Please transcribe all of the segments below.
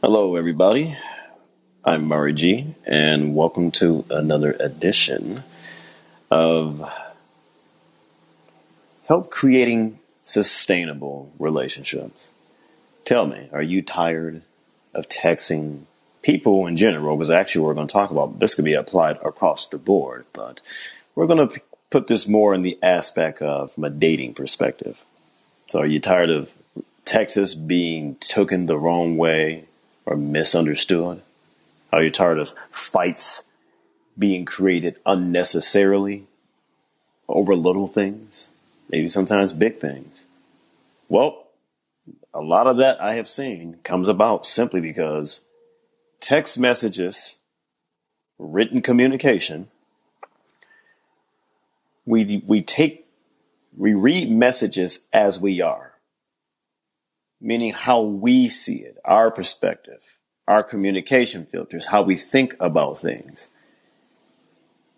Hello, everybody. I'm Murray G, and welcome to another edition of Help Creating Sustainable Relationships. Tell me, are you tired of texting people in general? Because actually, we're going to talk about this could be applied across the board, but we're going to put this more in the aspect of from a dating perspective. So, are you tired of texts being taken the wrong way or misunderstood? Are you tired of fights being created unnecessarily over little things? Maybe sometimes big things. Well, a lot of that I have seen comes about simply because text messages, written communication, we, we take, we read messages as we are meaning how we see it, our perspective, our communication filters, how we think about things.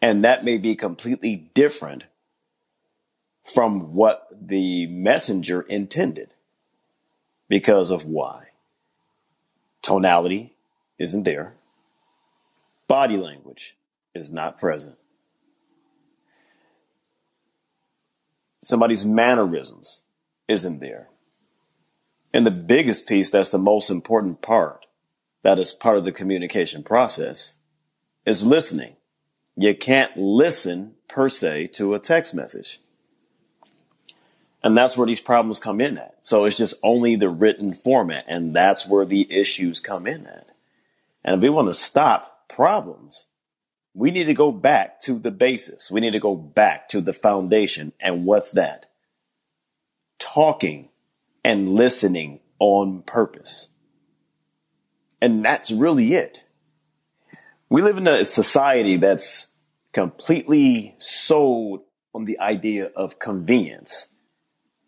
And that may be completely different from what the messenger intended because of why. Tonality isn't there. Body language is not present. Somebody's mannerisms isn't there. And the biggest piece, that's the most important part, that is part of the communication process, is listening. You can't listen per se to a text message. And that's where these problems come in at. So it's just only the written format, and that's where the issues come in at. And if we want to stop problems, we need to go back to the basis. We need to go back to the foundation. And what's that? Talking and listening on purpose. And that's really it. We live in a society that's completely sold on the idea of convenience.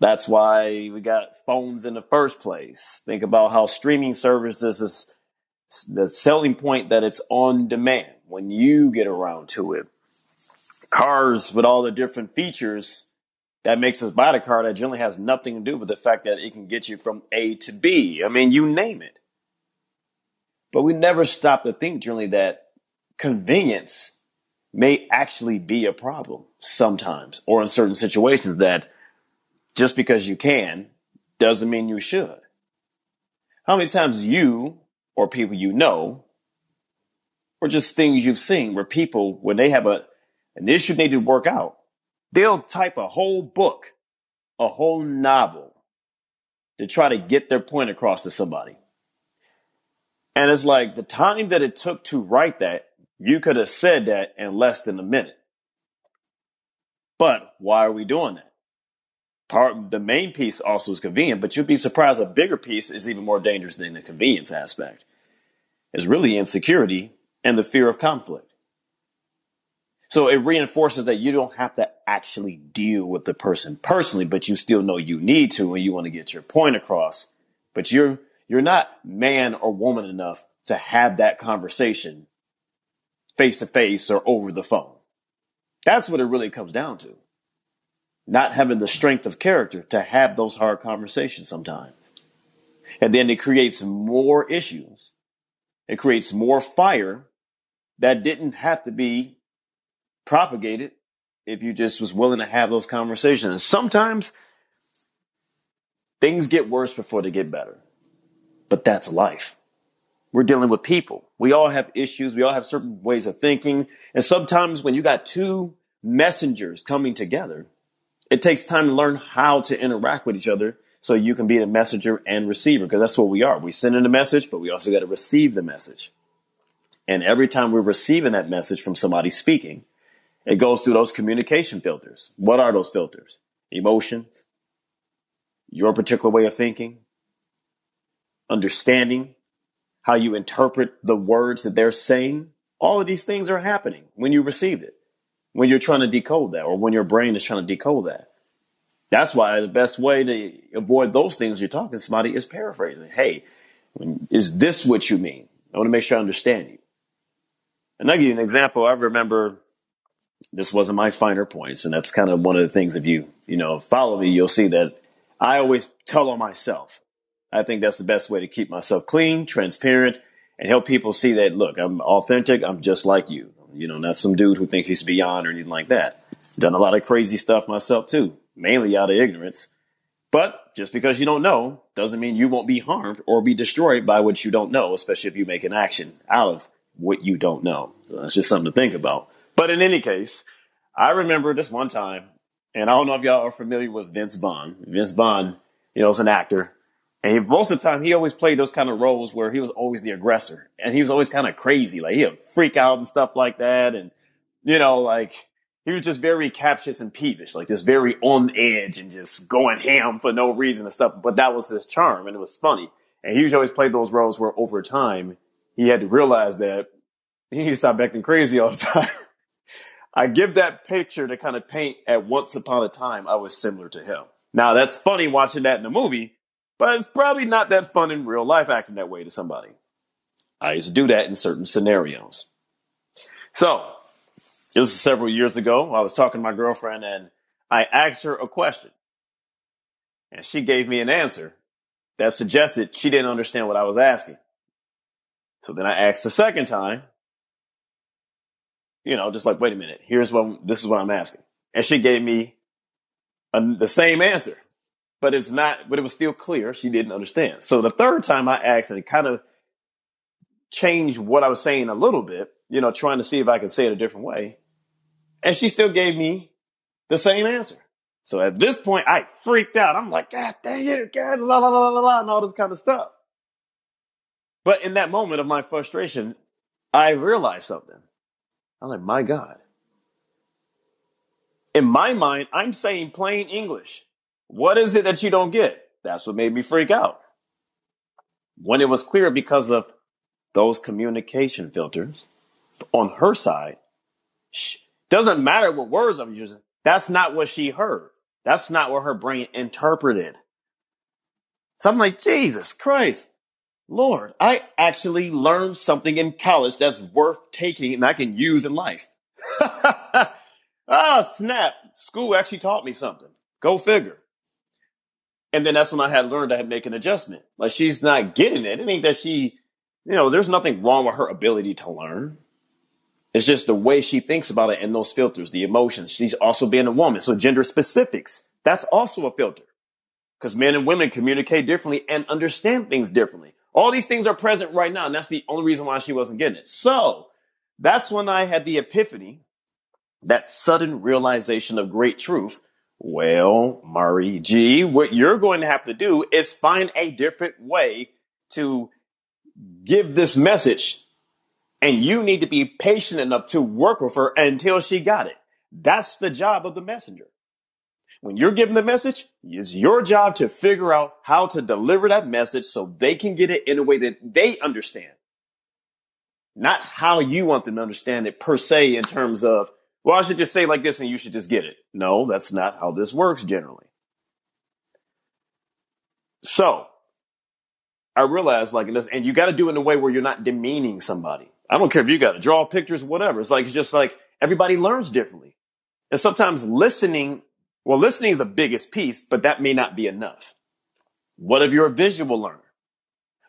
That's why we got phones in the first place. Think about how streaming services is the selling point that it's on demand when you get around to it. Cars with all the different features that makes us buy the car that generally has nothing to do with the fact that it can get you from A to B. I mean, you name it. But we never stop to think generally that convenience may actually be a problem sometimes or in certain situations that just because you can doesn't mean you should. How many times you or people you know or just things you've seen where people, when they have a, an issue they need to work out, They'll type a whole book, a whole novel to try to get their point across to somebody. And it's like the time that it took to write that, you could have said that in less than a minute. But why are we doing that? Part the main piece also is convenient, but you'd be surprised a bigger piece is even more dangerous than the convenience aspect. It's really insecurity and the fear of conflict. So it reinforces that you don't have to actually deal with the person personally, but you still know you need to and you want to get your point across. But you're you're not man or woman enough to have that conversation face to face or over the phone. That's what it really comes down to. Not having the strength of character to have those hard conversations sometimes. And then it creates more issues. It creates more fire that didn't have to be propagate it if you just was willing to have those conversations. Sometimes things get worse before they get better. But that's life. We're dealing with people. We all have issues. We all have certain ways of thinking. And sometimes when you got two messengers coming together, it takes time to learn how to interact with each other so you can be the messenger and receiver because that's what we are. We send in a message, but we also got to receive the message. And every time we're receiving that message from somebody speaking, it goes through those communication filters. What are those filters? Emotions, your particular way of thinking, understanding, how you interpret the words that they're saying. All of these things are happening when you receive it, when you're trying to decode that, or when your brain is trying to decode that. That's why the best way to avoid those things you're talking to somebody is paraphrasing. Hey, is this what you mean? I want to make sure I understand you. And I'll give you an example. I remember this wasn't my finer points. And that's kind of one of the things if you, you know, follow me, you'll see that I always tell on myself. I think that's the best way to keep myself clean, transparent, and help people see that, look, I'm authentic. I'm just like you. You know, not some dude who thinks he's beyond or anything like that. Done a lot of crazy stuff myself too, mainly out of ignorance. But just because you don't know doesn't mean you won't be harmed or be destroyed by what you don't know, especially if you make an action out of what you don't know. So that's just something to think about. But in any case, I remember this one time, and I don't know if y'all are familiar with Vince Vaughn. Vince Vaughn, you know, is an actor. And he, most of the time, he always played those kind of roles where he was always the aggressor. And he was always kind of crazy. Like, he'd freak out and stuff like that. And, you know, like, he was just very captious and peevish, like just very on edge and just going ham for no reason and stuff. But that was his charm and it was funny. And he was always played those roles where over time, he had to realize that he needed to stop acting crazy all the time. I give that picture to kind of paint at once upon a time I was similar to him. Now that's funny watching that in a movie, but it's probably not that fun in real life acting that way to somebody. I used to do that in certain scenarios. So, it was several years ago. I was talking to my girlfriend and I asked her a question. And she gave me an answer that suggested she didn't understand what I was asking. So then I asked the second time, you know, just like, wait a minute, here's what, this is what I'm asking. And she gave me a, the same answer, but it's not, but it was still clear she didn't understand. So the third time I asked and it kind of changed what I was saying a little bit, you know, trying to see if I could say it a different way. And she still gave me the same answer. So at this point, I freaked out. I'm like, God dang it, God, la la la la la, and all this kind of stuff. But in that moment of my frustration, I realized something. I'm like, my God. In my mind, I'm saying plain English. What is it that you don't get? That's what made me freak out. When it was clear because of those communication filters on her side, doesn't matter what words I'm using. That's not what she heard. That's not what her brain interpreted. So I'm like, Jesus Christ, Lord, I actually learned something in college that's worth taking and I can use in life. ah, snap. School actually taught me something. Go figure. And then that's when I had learned to make an adjustment. Like she's not getting it. It ain't that she, you know, there's nothing wrong with her ability to learn. It's just the way she thinks about it and those filters, the emotions. She's also being a woman. So gender specifics, that's also a filter because men and women communicate differently and understand things differently. All these things are present right now. And that's the only reason why she wasn't getting it. So that's when I had the epiphany, that sudden realization of great truth. Well, Mari G, what you're going to have to do is find a different way to give this message and you need to be patient enough to work with her until she got it. That's the job of the messenger. When you're giving the message, it's your job to figure out how to deliver that message so they can get it in a way that they understand. Not how you want them to understand it per se in terms of, well, I should just say like this and you should just get it. No, that's not how this works generally. So I realized like, and you got to do it in a way where you're not demeaning somebody. I don't care if you got to draw pictures, whatever. It's like, it's just like everybody learns differently. And sometimes listening, well, listening is the biggest piece, but that may not be enough. What if you're a visual learner?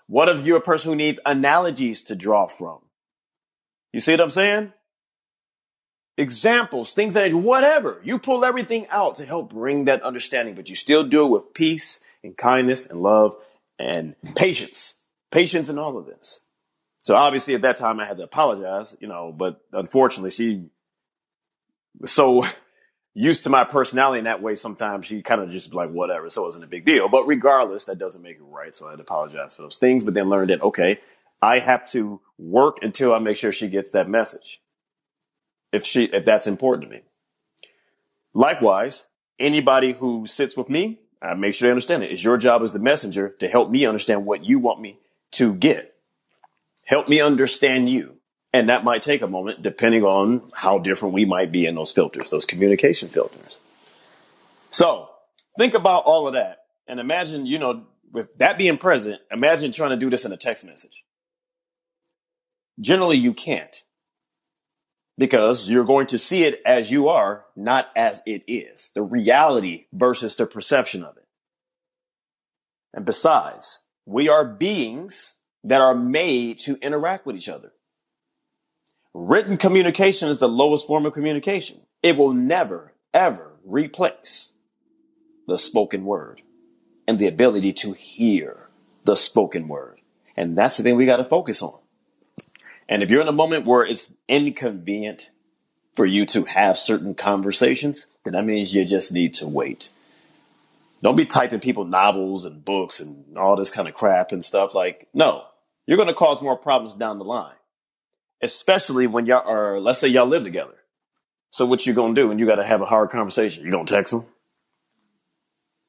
What if you're a person who needs analogies to draw from? You see what I'm saying? Examples, things that, whatever. You pull everything out to help bring that understanding, but you still do it with peace and kindness and love and patience. Patience in all of this. So obviously at that time I had to apologize, you know, but unfortunately she was so used to my personality in that way. Sometimes she kind of just like, whatever. So it wasn't a big deal, but regardless, that doesn't make it right. So I had to apologize for those things, but then learned that, okay, I have to work until I make sure she gets that message. If she, if that's important to me. Likewise, anybody who sits with me, I make sure they understand it. It's your job as the messenger to help me understand what you want me to get. Help me understand you. And that might take a moment depending on how different we might be in those filters, those communication filters. So think about all of that and imagine, you know, with that being present, imagine trying to do this in a text message. Generally, you can't because you're going to see it as you are, not as it is. The reality versus the perception of it. And besides, We are beings that are made to interact with each other. Written communication is the lowest form of communication. It will never, ever replace the spoken word and the ability to hear the spoken word. And that's the thing we got to focus on. And if you're in a moment where it's inconvenient for you to have certain conversations, then that means you just need to wait. Don't be typing people novels and books and all this kind of crap and stuff. Like, no, you're going to cause more problems down the line, especially when y'all are, let's say y'all live together. So what you to do when you got to have a hard conversation? You to text them?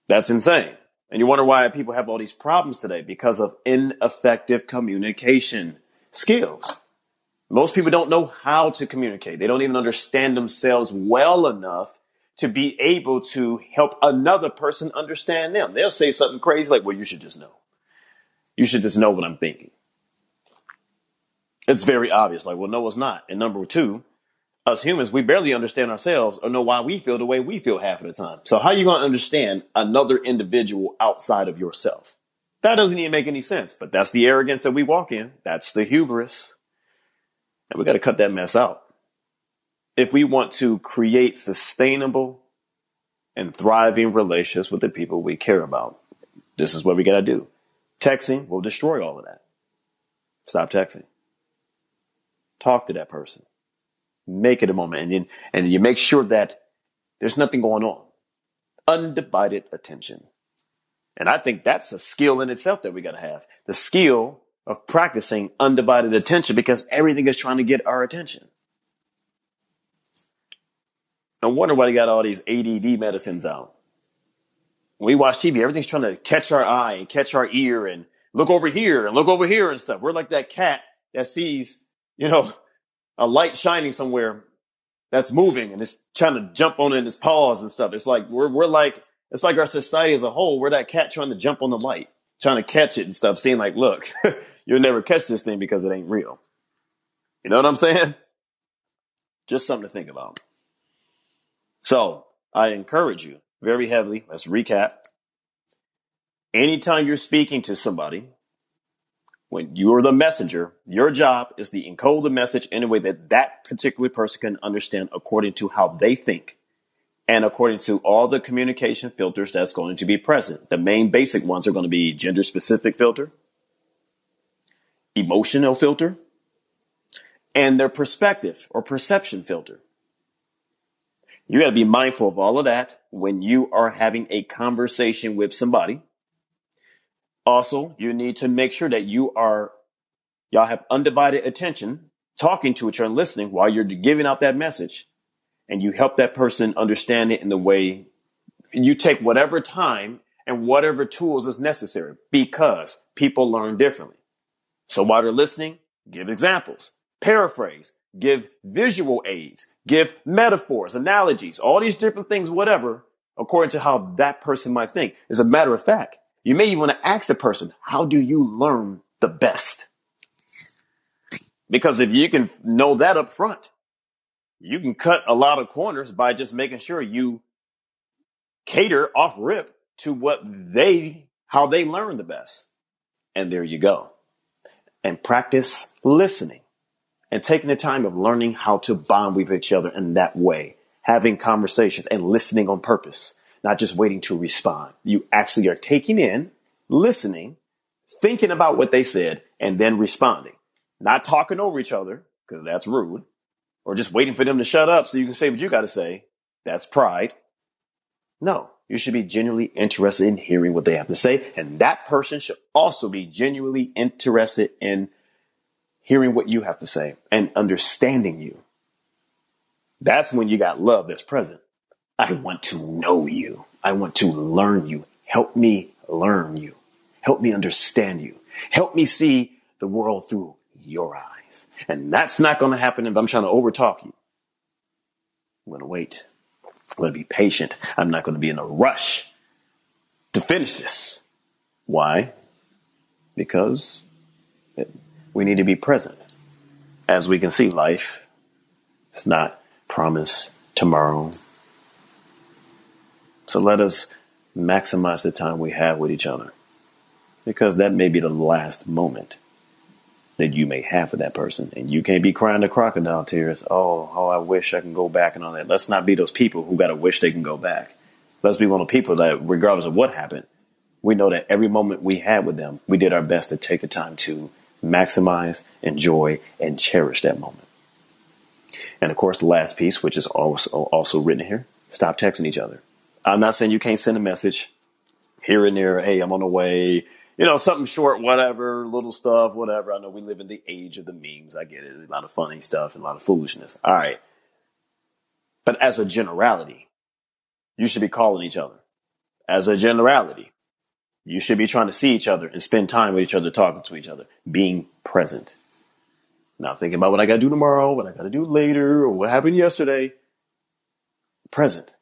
That's insane. And you wonder why people have all these problems today because of ineffective communication skills. Most people don't know how to communicate. They don't even understand themselves well enough to be able to help another person understand them. They'll say something crazy like, well, you should just know. You should just know what I'm thinking. It's very obvious. Like, well, no, it's not. And number two, us humans, we barely understand ourselves or know why we feel the way we feel half of the time. So how are you going to understand another individual outside of yourself? That doesn't even make any sense, but that's the arrogance that we walk in. That's the hubris. And we got to cut that mess out. If we want to create sustainable and thriving relationships with the people we care about, this is what we got to do. Texting will destroy all of that. Stop texting. Talk to that person make it a moment and you, and you make sure that there's nothing going on. Undivided attention. And I think that's a skill in itself that we got to have. The skill of practicing undivided attention because everything is trying to get our attention. No wonder why they got all these ADD medicines out. When we watch TV, everything's trying to catch our eye and catch our ear and look over here and look over here and stuff. We're like that cat that sees, you know, a light shining somewhere that's moving and it's trying to jump on it in its paws and stuff. It's like we're we're like it's like our society as a whole. We're that cat trying to jump on the light, trying to catch it and stuff, seeing like, look, you'll never catch this thing because it ain't real. You know what I'm saying? Just something to think about. So I encourage you very heavily. Let's recap. Anytime you're speaking to somebody, when you're the messenger, your job is to encode the message in a way that that particular person can understand according to how they think and according to all the communication filters that's going to be present. The main basic ones are going to be gender specific filter, emotional filter, and their perspective or perception filter. You got to be mindful of all of that when you are having a conversation with somebody also, you need to make sure that you are, y'all have undivided attention, talking to each other and listening while you're giving out that message. And you help that person understand it in the way you take whatever time and whatever tools is necessary because people learn differently. So while they're listening, give examples, paraphrase, give visual aids, give metaphors, analogies, all these different things, whatever, according to how that person might think. As a matter of fact, you may even want to ask the person, how do you learn the best? Because if you can know that up front, you can cut a lot of corners by just making sure you cater off rip to what they, how they learn the best. And there you go. And practice listening and taking the time of learning how to bond with each other in that way, having conversations and listening on purpose not just waiting to respond. You actually are taking in, listening, thinking about what they said, and then responding. Not talking over each other, because that's rude, or just waiting for them to shut up so you can say what you got to say. That's pride. No, you should be genuinely interested in hearing what they have to say. And that person should also be genuinely interested in hearing what you have to say and understanding you. That's when you got love that's present. I want to know you. I want to learn you. Help me learn you. Help me understand you. Help me see the world through your eyes. And that's not going to happen if I'm trying to overtalk you. I'm going to wait. I'm going to be patient. I'm not going to be in a rush to finish this. Why? Because we need to be present. As we can see, life is not promised tomorrow so let us maximize the time we have with each other. because that may be the last moment that you may have with that person. And you can't be crying the crocodile tears. Oh, oh, I wish I can go back and all that. Let's not be those people who got to wish they can go back. Let's be one of the people that, regardless of what happened, we know that every moment we had with them, we did our best to take the time to maximize, enjoy, and cherish that moment. And of course, the last piece, which is also, also written here, stop texting each other. I'm not saying you can't send a message here and there. Hey, I'm on the way you know, something short, whatever, little stuff, whatever. I know we live in the age of the memes. I get it. A lot of funny stuff and a lot of foolishness. All right. But as a generality, you should be calling each other. As a generality, you should be trying to see each other and spend time with each other, talking to each other, being present. Not thinking about what I got to do tomorrow, what I got to do later, or what happened yesterday. Present.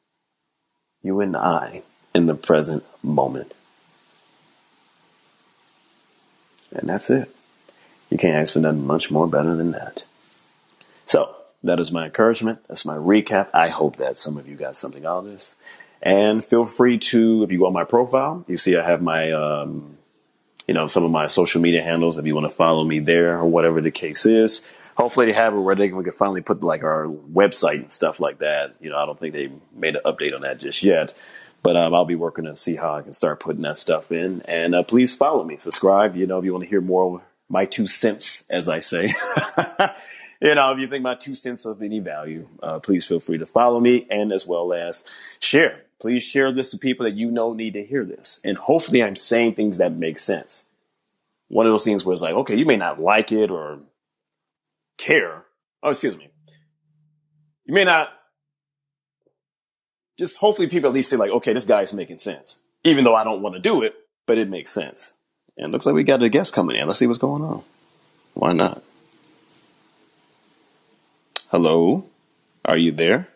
You and I in the present moment. And that's it. You can't ask for nothing much more better than that. So, that is my encouragement. That's my recap. I hope that some of you got something out of this. And feel free to, if you go on my profile, you see I have my, um, you know, some of my social media handles. If you want to follow me there or whatever the case is, hopefully they have it where they can, we can finally put like our website and stuff like that. You know, I don't think they made an update on that just yet. But um, I'll be working to see how I can start putting that stuff in. And uh, please follow me, subscribe. You know, if you want to hear more my two cents, as I say. you know, if you think my two cents of any value, uh, please feel free to follow me and as well as share. Please share this with people that you know need to hear this. And hopefully I'm saying things that make sense. One of those things where it's like, okay, you may not like it or care. Oh, excuse me. You may not just hopefully people at least say like, okay, this guy's making sense, even though I don't want to do it, but it makes sense. And looks like we got a guest coming in. Let's see what's going on. Why not? Hello, are you there?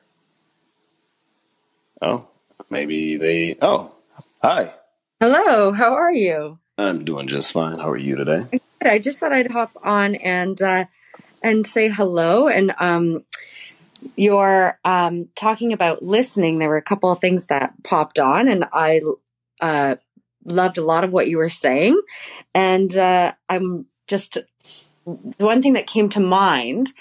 Oh, maybe they. Oh, hi. Hello, how are you? I'm doing just fine. How are you today? Good. I just thought I'd hop on and uh, and say hello and um, you're um, talking about listening, there were a couple of things that popped on, and I uh, loved a lot of what you were saying. And uh, I'm just one thing that came to mind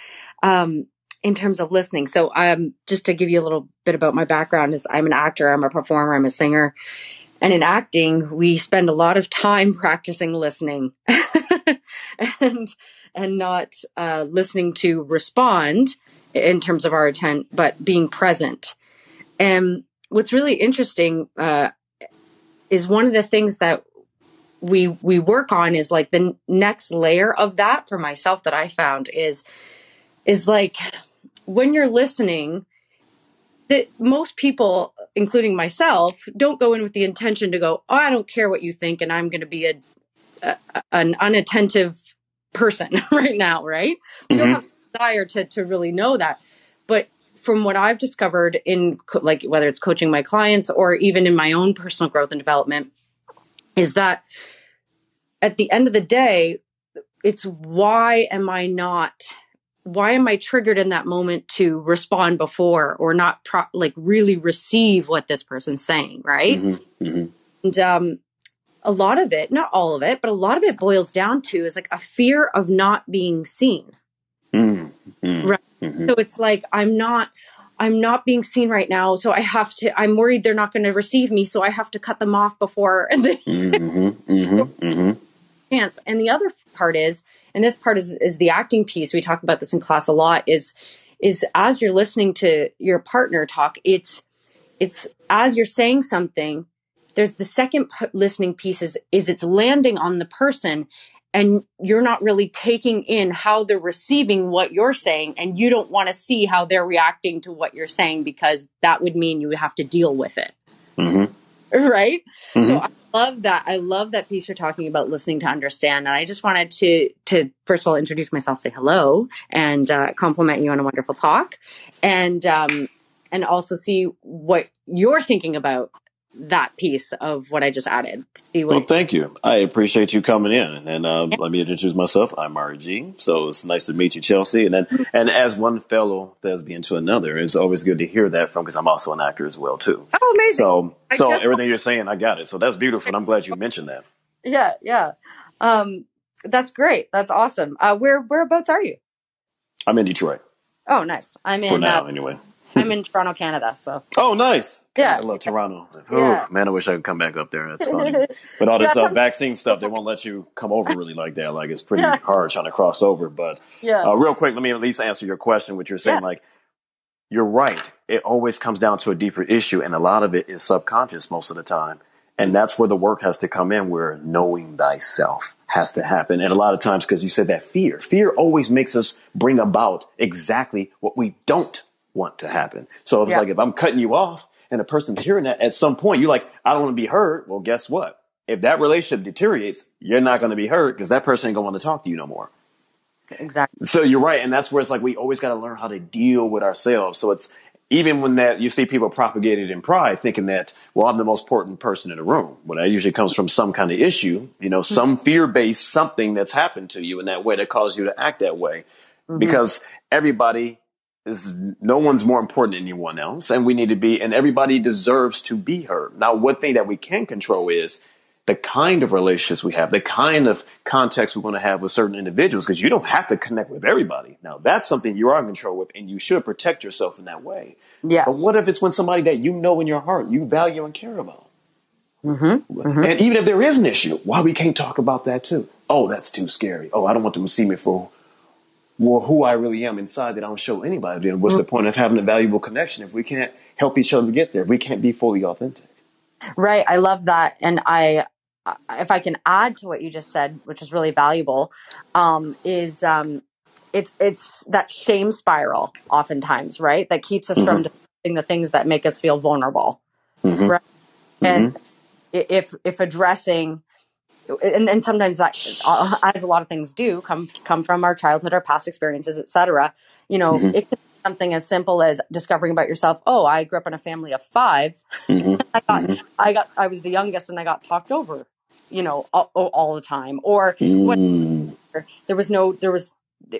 um, in terms of listening. So, um, just to give you a little bit about my background, is I'm an actor, I'm a performer, I'm a singer, and in acting, we spend a lot of time practicing listening and and not uh, listening to respond in terms of our intent, but being present. And what's really interesting uh, is one of the things that we we work on is like the next layer of that for myself that I found is is like when you're listening that most people including myself don't go in with the intention to go oh I don't care what you think and I'm going to be a, a, an unattentive person right now right we mm-hmm. don't have desire to to really know that. But from what I've discovered in like whether it's coaching my clients or even in my own personal growth and development is that at the end of the day it's why am I not why am I triggered in that moment to respond before or not pro- like really receive what this person's saying, right? Mm-hmm, mm-hmm. And um, a lot of it, not all of it, but a lot of it boils down to is like a fear of not being seen. Mm-hmm. Right. Mm-hmm. So it's like I'm not I'm not being seen right now, so I have to. I'm worried they're not going to receive me, so I have to cut them off before. mm-hmm, mm-hmm. Chance. And the other part is, and this part is is the acting piece. We talk about this in class a lot. Is is as you're listening to your partner talk, it's it's as you're saying something. There's the second p- listening piece is is it's landing on the person and you're not really taking in how they're receiving what you're saying and you don't want to see how they're reacting to what you're saying because that would mean you would have to deal with it mm-hmm. right mm-hmm. so i love that i love that piece you're talking about listening to understand and i just wanted to to first of all introduce myself say hello and uh, compliment you on a wonderful talk and um and also see what you're thinking about that piece of what I just added. well, thank you. I appreciate you coming in. And uh, let me introduce myself. I'm Mari G. So it's nice to meet you, Chelsea. And then, and as one fellow thespian to another, it's always good to hear that from because I'm also an actor as well too. Oh, amazing! So, so everything you're saying, I got it. So that's beautiful. And I'm glad you mentioned that. yeah, yeah. Um, that's great. That's awesome. Uh, where whereabouts are you? I'm in Detroit. Oh, nice. I'm in for now, uh, anyway. I'm in Toronto, Canada. So Oh, nice. Yeah. I love Toronto. Oh, Yeah. man, I wish I could come back up there. That's funny. But all this Yeah, uh, vaccine stuff, they won't let you come over really like that. Like it's pretty Yeah. hard trying to cross over. But yeah, uh, real quick, let me at least answer your question. What you're saying, Yes. like you're right. It always comes down to a deeper issue, and a lot of it is subconscious most of the time. And that's where the work has to come in, where knowing thyself has to happen. And a lot of times, because you said that fear, fear always makes us bring about exactly what we don't want to happen. So it's Yeah. like if I'm cutting you off and a person's hearing that at some point, you're like, I don't want to be hurt. Well, guess what? If that relationship deteriorates, you're not going to be hurt because that person ain't going to want to talk to you no more. exactly. So you're right, and that's where it's like we always got to learn how to deal with ourselves. So it's even when that you see people propagated in pride, thinking that well, I'm the most important person in the room. Well, that usually comes from some kind of issue, you know, some mm-hmm. fear based something that's happened to you in that way that caused you to act that way. Mm-hmm. Because everybody is no one's more important than anyone else, and we need to be, and everybody deserves to be heard. Now, one thing that we can control is the kind of relationships we have, the kind of context we want to have with certain individuals, because you don't have to connect with everybody. Now, that's something you are in control with, and you should protect yourself in that way. Yes. But what if it's when somebody that you know in your heart you value and care about? Mm-hmm. And even if there is an issue, why we can't talk about that too? Oh, that's too scary. Oh, I don't want them to see me for well, who I really am inside that I don't show anybody. Then what's the point of having a valuable connection if we can't help each other get there? If we can't be fully authentic? Right. I love that. And I, if I can add to what you just said, which is really valuable, um, is um, it's it's that shame spiral oftentimes, right? That keeps us from discussing the things that make us feel vulnerable. Mhm. Right. And i- if if addressing and, and sometimes that uh, as a lot of things do come come from our childhood our past experiences etc you know Mhm. it can be something as simple as discovering about yourself oh i grew up in a family of five Mhm. I got, Mhm. I got, I was the youngest, and I got talked over, you know, all, all the time. Or what, Mm. there was no, there was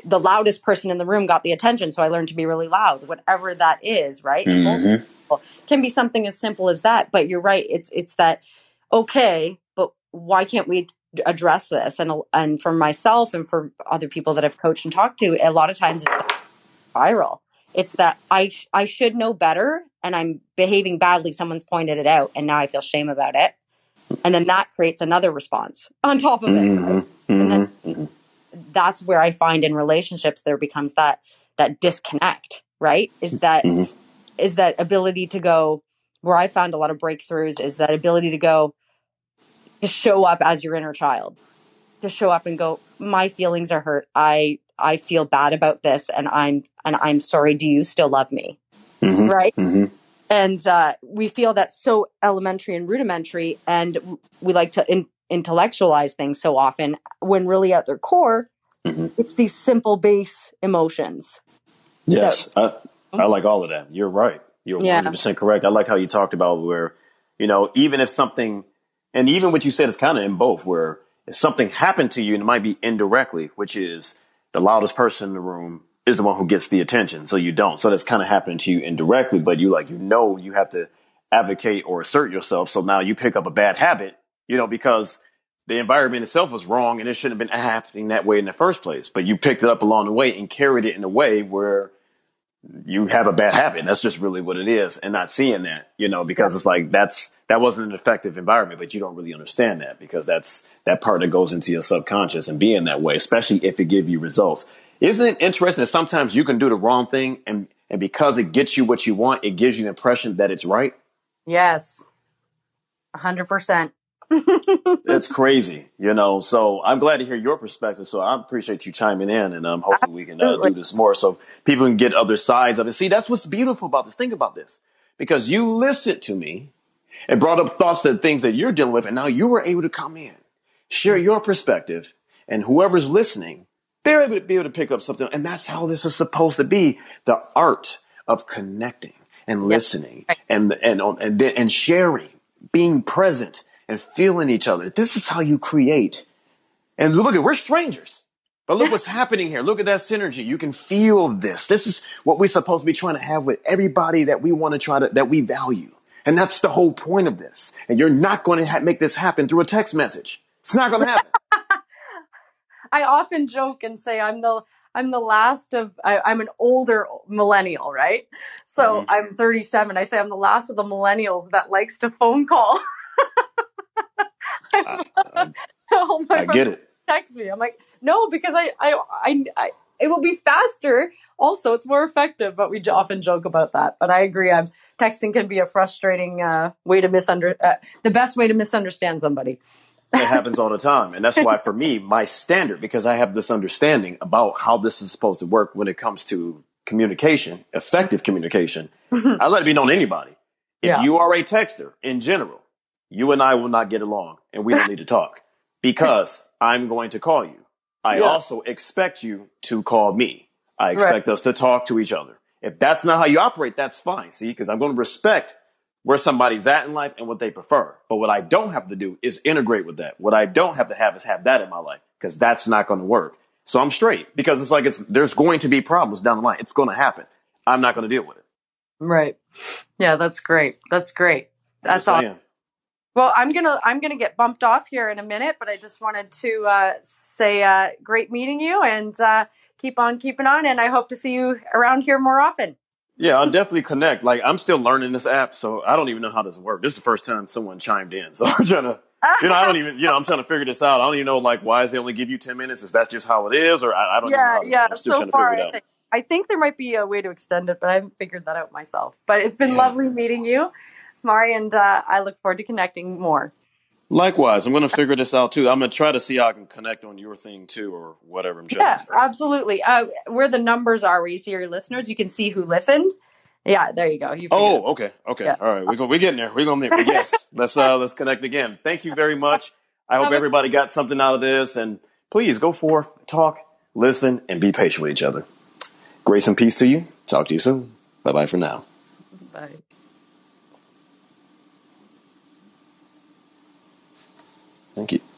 the loudest person in the room got the attention, so I learned to be really loud. Whatever that is, right? Mhm. can be something as simple as that. But you're right. It's it's that okay, why can't we address this? And and for myself and for other people that I've coached and talked to, a lot of times it's viral. It's that I sh- I should know better, and I'm behaving badly. Someone's pointed it out, and now I feel shame about it, and then that creates another response on top of it. right? Mhm. Mhm. Mhm. That's where I find in relationships there becomes that that disconnect. Right? Is that is Mhm. that ability to go where I found a lot of breakthroughs is that ability to go to show up as your inner child to show up and go my feelings are hurt i i feel bad about this and i'm and i'm sorry do you still love me Mhm. right Mhm. and uh, we feel that's so elementary and rudimentary and we like to in- intellectualize things so often when really at their core Mhm. it's these simple base emotions Yes, I, I like all of that. You're right. You're Yeah. 100% correct. I like how you talked about where, you know, even if something, and even what you said is kind of in both, where if something happened to you and it might be indirectly, which is the loudest person in the room is the one who gets the attention. So you don't. So that's kind of happening to you indirectly, but you like, you know, you have to advocate or assert yourself. So now you pick up a bad habit, you know, because the environment itself was wrong and it shouldn't have been happening that way in the first place. But you picked it up along the way and carried it in a way where you have a bad habit. That's just really what it is, and not seeing that, you know, because it's like that's that wasn't an effective environment, but you don't really understand that because that's that part that goes into your subconscious and being that way, especially if it give you results. Isn't it interesting that sometimes you can do the wrong thing and and because it gets you what you want, it gives you the impression that it's right? yes 100% It's crazy, you know. So I'm glad to hear your perspective. So I appreciate you chiming in, and um, hopefully we can uh, do this more so people can get other sides of it. See, that's what's beautiful about this. Think about this, because you listened to me and brought up thoughts and things that you're dealing with, and now you were able to come in, share your perspective, and whoever's listening, they're able to be able to pick up something. And that's how this is supposed to be: the art of connecting and listening, and and on and then and sharing, being present and feeling each other. This is how you create. And look at we're strangers. But look what's happening here. Look at that synergy. You can feel this. This is what we're supposed to be trying to have with everybody that we want to try to that we value. And that's the whole point of this. And you're not going to ha- make this happen through a text message. It's not going to happen. I often joke and say I'm the I'm the last of I, I'm an older millennial, right? So hmm I'm 37. I say I'm the last of the millennials that likes to phone call. I, I, All my I get it. text me. I'm like, no, because I, I, I, I it will be faster. Also, it's more effective, but we often joke about that. But I agree. I'm texting can be a frustrating uh, way to misunder uh, the best way to misunderstand somebody. It happens all the time. And that's why, for me, my standard, because I have this understanding about how this is supposed to work when it comes to communication, effective communication, I let it be known to anybody. If yeah. you are a texter in general, you and I will not get along and we don't need to talk because I'm going to call you. I Yeah. also expect you to call me. I Right. expect us to talk to each other. If that's not how you operate, that's fine. See, because I'm going to respect where somebody's at in life and what they prefer. But what I don't have to do is integrate with that. What I don't have to have is have that in my life because that's not going to work. So I'm straight because it's like it's there's going to be problems down the line. It's going to happen. I'm not going to deal with it. Right. Yeah, that's great. That's great. That's awesome. Well, I'm gonna I'm gonna get bumped off here in a minute, but I just wanted to uh, say uh, great meeting you and uh, keep on keeping on, and I hope to see you around here more often. Yeah, I'll definitely connect. Like I'm still learning this app, so I don't even know how this works. This is the first time someone chimed in, so I'm trying to, you know, I don't even, you know, I'm trying to figure this out. I don't even know like why is they only give you ten minutes? Is that just how it is, or I, I don't even know yeah, yeah. I'm still So trying to far, figure it I think I think there might be a way to extend it, but I haven't figured that out myself. But it's been Yeah. lovely meeting you, Mari, and uh, I look forward to connecting more. Likewise, I'm going to figure this out too. I'm going to try to see how I can connect on your thing too, or whatever. I'm. Yeah, absolutely. Uh, where the numbers are, where you see your listeners, you can see who listened. Yeah, there you go. You it oh, okay, okay, Yeah. all right. We go. We're getting there. We're going there. Yes, let's uh let's connect again. Thank you very much. I hope everybody got something out of this, and please go forth, talk, listen, and be patient with each other. Grace and peace to you. Talk to you soon. Bye bye for now. Bye. Thank you.